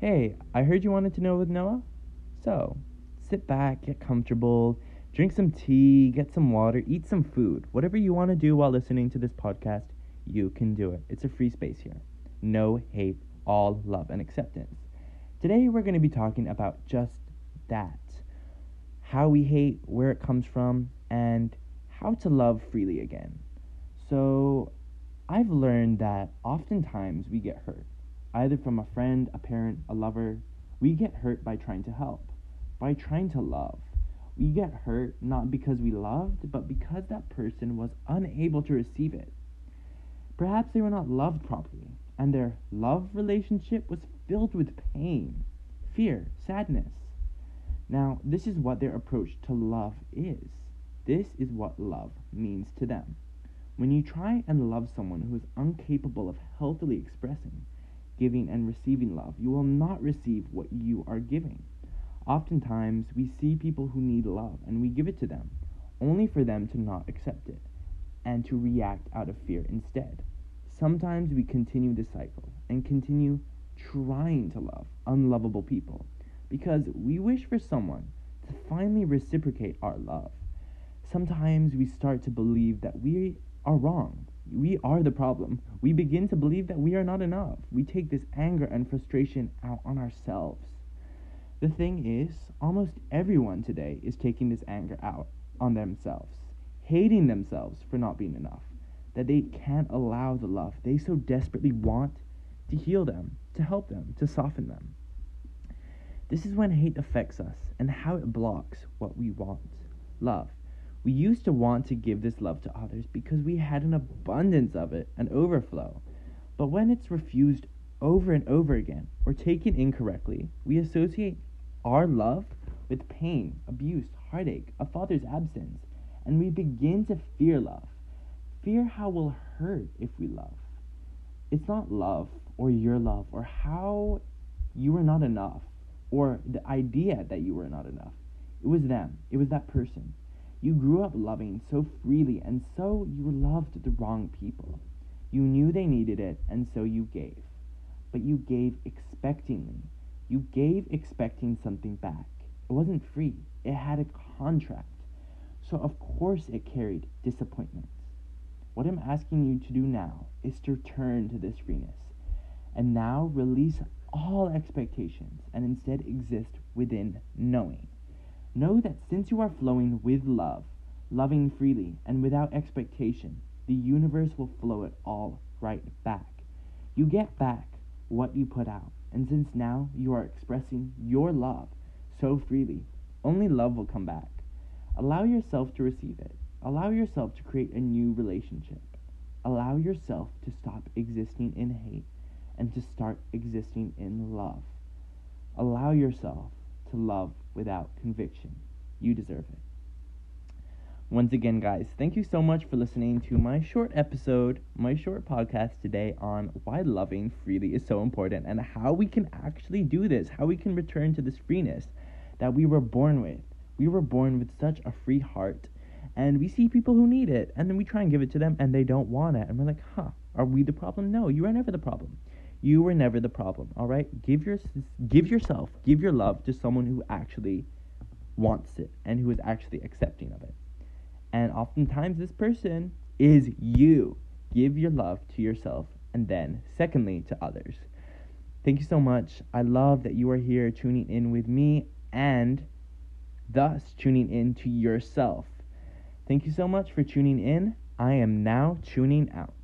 Hey, I heard you wanted to know with Noah? So, sit back, get comfortable, drink some tea, get some water, eat some food. Whatever you want to do while listening to this podcast, you can do it. It's a free space here. No hate, all love and acceptance. Today, we're going to be talking about just that how we hate, where it comes from, and how to love freely again. So, I've learned that oftentimes we get hurt, either from a friend, a parent, a lover. We get hurt by trying to help, by trying to love. We get hurt not because we loved, but because that person was unable to receive it. Perhaps they were not loved properly, and their love relationship was filled with pain, fear, sadness. Now, this is what their approach to love is. This is what love means to them. When you try and love someone who is incapable of healthily expressing, giving, and receiving love, you will not receive what you are giving. Oftentimes, we see people who need love and we give it to them, only for them to not accept it and to react out of fear instead. Sometimes we continue this cycle and continue trying to love unlovable people because we wish for someone to finally reciprocate our love. Sometimes we start to believe that we are wrong. We are the problem. We begin to believe that we are not enough. We take this anger and frustration out on ourselves. The thing is, almost everyone today is taking this anger out on themselves, hating themselves for not being enough, that they can't allow the love they so desperately want to heal them, to help them, to soften them. This is when hate affects us and how it blocks what we want love. We used to want to give this love to others because we had an abundance of it, an overflow. But when it's refused over and over again or taken incorrectly, we associate our love with pain, abuse, heartache, a father's absence, and we begin to fear love. Fear how we'll hurt if we love. It's not love or your love or how you are not enough or the idea that you were not enough. It was them, it was that person. You grew up loving so freely, and so you loved the wrong people. You knew they needed it, and so you gave. But you gave expectingly. You gave expecting something back. It wasn't free, it had a contract. So, of course, it carried disappointments. What I'm asking you to do now is to return to this freeness and now release all expectations and instead exist within knowing. Know that since you are flowing with love, loving freely, and without expectation, the universe will flow it all right back. You get back what you put out, and since now you are expressing your love so freely, only love will come back. Allow yourself to receive it. Allow yourself to create a new relationship. Allow yourself to stop existing in hate and to start existing in love. Allow yourself to love without conviction. You deserve it. Once again, guys, thank you so much for listening to my short episode, my short podcast today on why loving freely is so important and how we can actually do this, how we can return to this freeness that we were born with. We were born with such a free heart, and we see people who need it, and then we try and give it to them, and they don't want it. And we're like, huh, are we the problem? No, you are never the problem. You were never the problem, all right? Give your give yourself, give your love to someone who actually wants it and who is actually accepting of it. And oftentimes this person is you. Give your love to yourself and then secondly to others. Thank you so much. I love that you are here tuning in with me and thus tuning in to yourself. Thank you so much for tuning in. I am now tuning out.